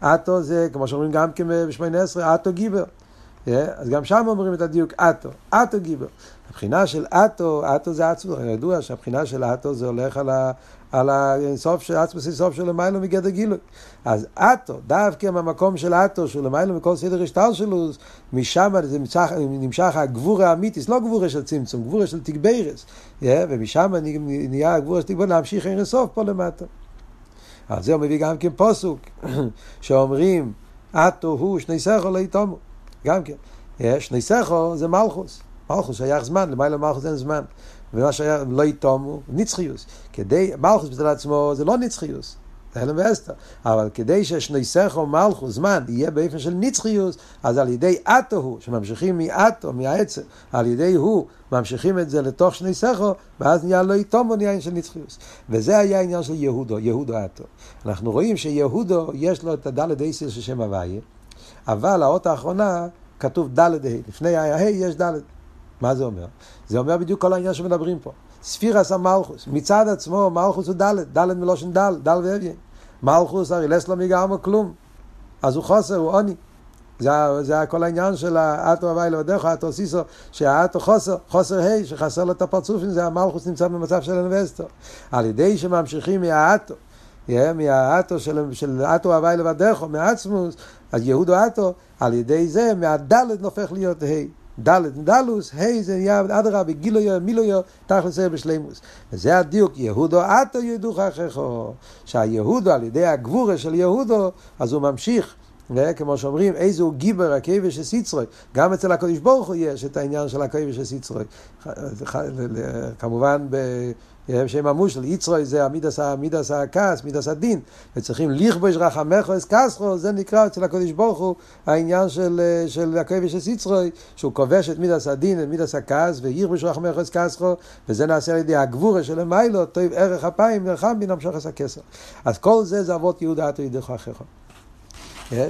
אטו זה, כמו שאומרים גם כן בשמונה עשרה, אטו גיבר. אז גם שם אומרים את הדיוק אטו, אטו גיבר. הבחינה של אטו, אטו זה עצמו, ידוע שהבחינה של אטו זה הולך על, ה, על הסוף של עצמו, סוף של למיילו מגדר גילוי. אז אטו, דווקא מהמקום של אטו, שהוא למיילו מכל סדר השטר שלו, משם זה נמשך, נמשך הגבור האמיתיס, לא גבורה של צמצום, גבורה של תגברס. ומשם נהיה הגבורה של תגברס להמשיך אין סוף פה למטה. על זה הוא מביא גם כן פוסוק, שאומרים, אטו הוא שני סכו לא יתומו. גם כן. שני סכו זה מלכוס. מלכוס שייך זמן, למעלה מלכוס אין זמן. ומה שהיה לא יתומו, נצחיוס. כדי, מלכוס בצד עצמו זה לא נצחיוס. הלם ואסתר. אבל כדי ששני סכו מלכוס זמן יהיה באופן של נצחיוס, אז על ידי אטו הוא, שממשיכים מאטו, מהעצם, על ידי הוא, ממשיכים את זה לתוך שני סכו, ואז נהיה לא יתומו, נהיה עניין של נצחיוס. וזה היה העניין של יהודו, יהודו אטו. אנחנו רואים שיהודו יש לו את הדלת אייסר של שם הוויה, אבל האות האחרונה כתוב דלת ה', לפני הה' יש דלת. מה זה אומר? זה אומר בדיוק כל העניין שמדברים פה. ספירס המלכוס, מצד עצמו מלכוס הוא ד', ד' מלושן ד', ד' ואביין. מלכוס הרי לס לא מגרמו כלום. אז הוא חוסר, הוא עוני. זה, זה כל העניין של האטו הווי לבדך, האטו סיסו, שהאטו חוסר, חוסר ה' שחסר לו את הפרצופים, זה המלכוס נמצא במצב של אינבסטור. על ידי שממשיכים מהאטו, מהאטו של, של אטו הווי לבדך, מעצמוס, אז יהודו אטו, על ידי זה מהדלת נופך להיות ה'. דלת דלוס, ה' זה נהיה אדרבה, גילויו, מילויו, תכלס זה בשלימוס. וזה הדיוק, יהודו עתו ידוך אחיכו. שהיהודו, על ידי הגבורה של יהודו, אז הוא ממשיך. כמו שאומרים, איזה הוא גיבר הכבש של סיצרוי. גם אצל הקדוש ברוך הוא יש את העניין של הכבש של סיצרוי. כמובן שם המושל, יצרוי זה המידס הכעס, מידס הדין, וצריכים לכבוש רחמך אסקסחו, זה נקרא אצל הקדוש ברוך הוא העניין של, של הכבש של יצרוי, שהוא כובש את מידס הדין, את מידס הכעס, ויכבוש רחמך אסקסחו, וזה נעשה על ידי הגבורה של המיילו, טוב ערך אפיים, נלחם בין המשוך הכסר. אז כל זה זה אבות יהודה אתו ידך אחיך.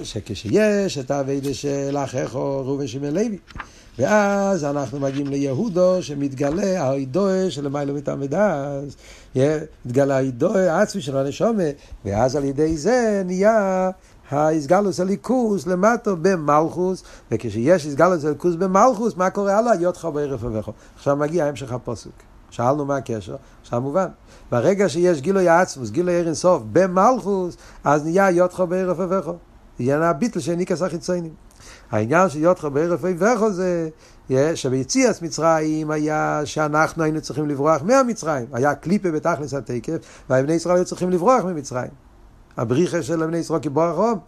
שכשיש את האביידה של אחיך ראובן שמעון לוי. ואז אנחנו מגיעים ליהודו שמתגלה האידוי שלמיילו מתעמדס, מתגלה האידוי העצמי של הנשומה, ואז על ידי זה נהיה האיסגלוס הליכוס למטו במלכוס, וכשיש איסגלוס הליכוס במלכוס, מה קורה הלאה? יותך בערף ובכו. עכשיו מגיע המשך הפוסק. שאלנו מה הקשר, עכשיו מובן. ברגע שיש גילוי העצמוס, גילוי ערן סוף במלכוס, אז נהיה יותך בערף ובכו. עניין הביטל שניקס החיציינים. העניין של יודך בערף איבכו זה שביציאס מצרים היה שאנחנו היינו צריכים לברוח מהמצרים. היה קליפה בתכלס התקף, והבני ישראל היו צריכים לברוח ממצרים. הבריחה של הבני ישראל כבורח רום.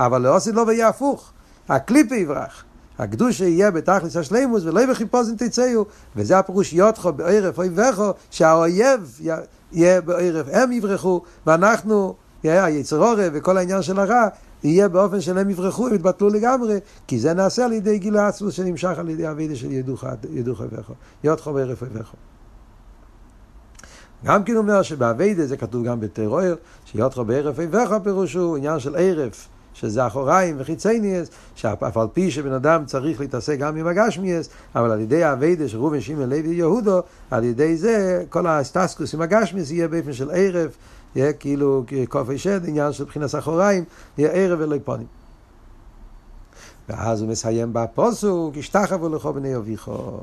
אבל לא עשית לו ויהיה הפוך. הקליפה יברח. הקדוש יהיה בתכלס השלימוס ולא בחיפוזן תצאו. וזה הפירוש יודך בערף איבכו, שהאויב יהיה בערף, הם יברחו, ואנחנו, היצר וכל העניין של הרע, יהיה באופן שהם יברחו, הם יתבטלו לגמרי, כי זה נעשה על ידי גיל העצמוס שנמשך על ידי אבידה של ידוך אביכו, יודכו וערף אביכו. גם כן אומר שבאבידה, זה כתוב גם בטרור, שיודכו בערף אביכו פירושו עניין של ערף. שזה אחוריים וחיצייניאס, שאף על פי שבן אדם צריך להתעסק גם עם הגשמיאס, אבל על ידי האביידה של ראובן שמעון לוי יהודו, על ידי זה כל הסטסקוס עם הגשמיאס יהיה באופן של יהיה כאילו כופי שד, עניין של מבחינת אחוריים, יהיה ערב ולא פונים. ואז הוא מסיים בפוסוק, השתחוו לכו בני אביכו.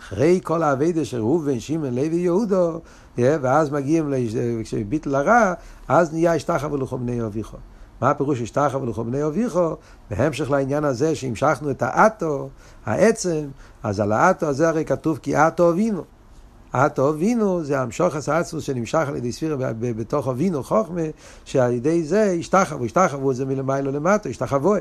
אחרי כל האביידה של ראובן, שמעון, לוי, יהודו, ואז מגיעים, כשביטל הרע, אז נהיה השתחוו לכו בני אביכו. מה הפירוש השתחוו לכו בני אביכו? בהמשך לעניין הזה שהמשכנו את האטו, העצם, אז על האטו הזה הרי כתוב כי אטו אבינו. אטו אבינו זה המשוך הסעצמוס שנמשך על ידי ספירה בתוך אבינו חוכמה, שעל ידי זה השתחוו, השתחוו זה מלמיילו למטו, השתחוו.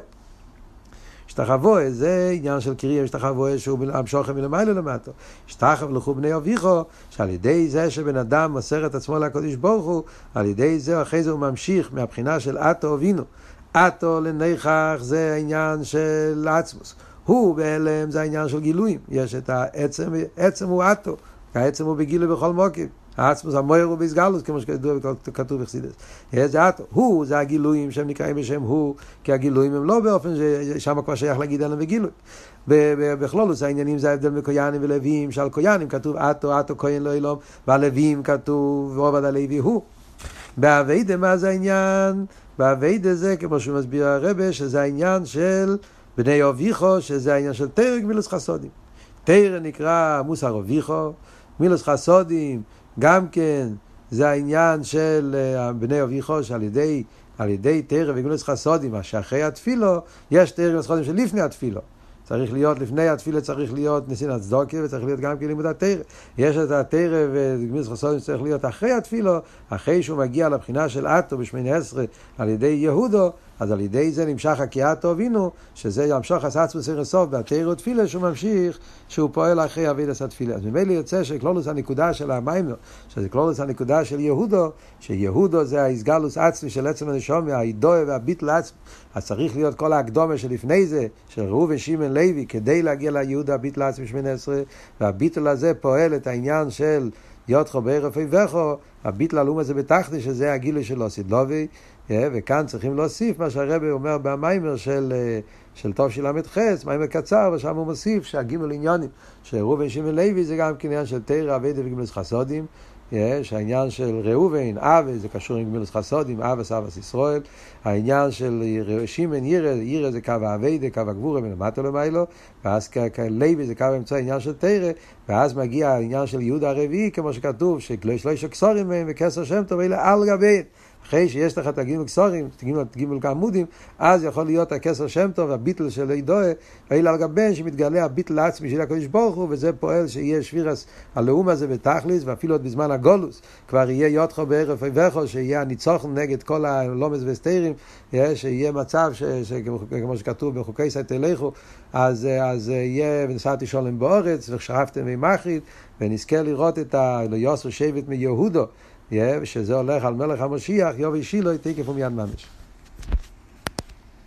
השתחוו זה עניין של קריאה, השתחוו שהוא המשוך מלמיילו למטו. השתחוו לכו בני אביכו, שעל ידי זה שבן אדם מוסר את עצמו לקדוש ברוך הוא, על ידי זה אחרי זה הוא ממשיך מהבחינה של אטו אבינו. אטו לנכח זה העניין של עצמוס. הוא בהלם זה העניין של גילויים. יש את העצם, עצם הוא אטו. העצם הוא בגילוי בכל מוקים. העצמוס המויר הוא בסגלוס, כמו שכתוב בחסידס. הוא, זה הגילויים שהם נקראים בשם הוא, כי הגילויים הם לא באופן ששם כבר שייך להגיד עליהם בגילוי. בכלולוס העניינים זה ההבדל מקויאנים ולוויים, שעל קויאנים כתוב אטו, אטו כהן לא אילום, והלוויים כתוב רובד הלוי הוא. באביידה מה זה העניין? באביידה זה, כמו שהוא מסביר הרבה, שזה העניין של בני אביכו, שזה העניין של תרג מילוס חסודים. תרא נקרא מוסר אביכו, מילוס חסודים, גם כן, זה העניין של אה, בני אביחו, שעל ידי, על ידי תרא וגמילוס חסודים, מה שאחרי התפילו, יש תרא וגמילוס חסודים שלפני התפילו. צריך להיות, לפני התפילה צריך להיות נסין הצדוקה וצריך להיות גם כן לימוד התרא. יש את התרא וגמיס חסודים שצריך להיות אחרי התפילו, אחרי שהוא מגיע לבחינה של אטו בשמיני עשרה על ידי יהודו, אז על ידי זה נמשך הקיאטו אבינו, שזה ימשוך הסעצמוס סוף בהתרא ותפילה, שהוא ממשיך, שהוא פועל אחרי אבידס התפילה. אז ממילא יוצא שכלולוס הנקודה של המיימר, שזה כלולוס הנקודה של יהודו, שיהודו זה האיסגלוס עצמי של עצם הנשומי, האידוי והביטל עצמי. אז צריך להיות כל ההקדומה שלפני זה, של ראובן שמעון לוי, כדי להגיע ליהודה הביטל עצמי שמונה עשרה, והביטל הזה פועל את העניין של יודכו בערף איבכו, הביטל הלאום הזה בתחתי, שזה הגילוי של אוסידלובי, וכאן צריכים להוסיף מה שהרבא אומר במיימר של, של טוב של ל"ח, מיימר קצר, ושם הוא מוסיף שהגימל עניונים, שראובן שמעון לוי זה גם עניין של תרא, אביידה וגמלס חסודים, יש העניין של ראובן, אבה, זה קשור עם גמילוס חסודים, אבה סבס ישראל, העניין של שמן ירא, ירא זה קו האביידה, קו הגבורה מלמטה למיילו, ואז לוי זה קו אמצע העניין של תרא, ואז מגיע העניין של יהודה הרביעי, כמו שכתוב, ששלושה כסורים מהם וכסר שם טוב, אלה על גביהם. אחרי שיש לך את הגימל קסורים, את גימל כעמודים, אז יכול להיות הכסר שם טוב, הביטל של אידואה, ואלה על גביהם שמתגלה הביטל העצמי של הקדוש ברוך הוא, וזה פועל שיהיה שבירס הלאום הזה בתכליס, ואפילו עוד בזמן הגולוס, כבר יהיה יודכו בערב איבכו, שיהיה הניצוחן נגד כל הלומס וסתירים, שיהיה מצב, ש, ש, כמו שכתוב בחוקי סייט אליכו, אז, אז יהיה ונסעתי שולם באורץ, ושאפתם ממחריד, ונזכה לראות את ה... ליוסר שבט מיהודו. שזה הולך על מלך המשיח, יובי שילו, תקף ומיד ממש.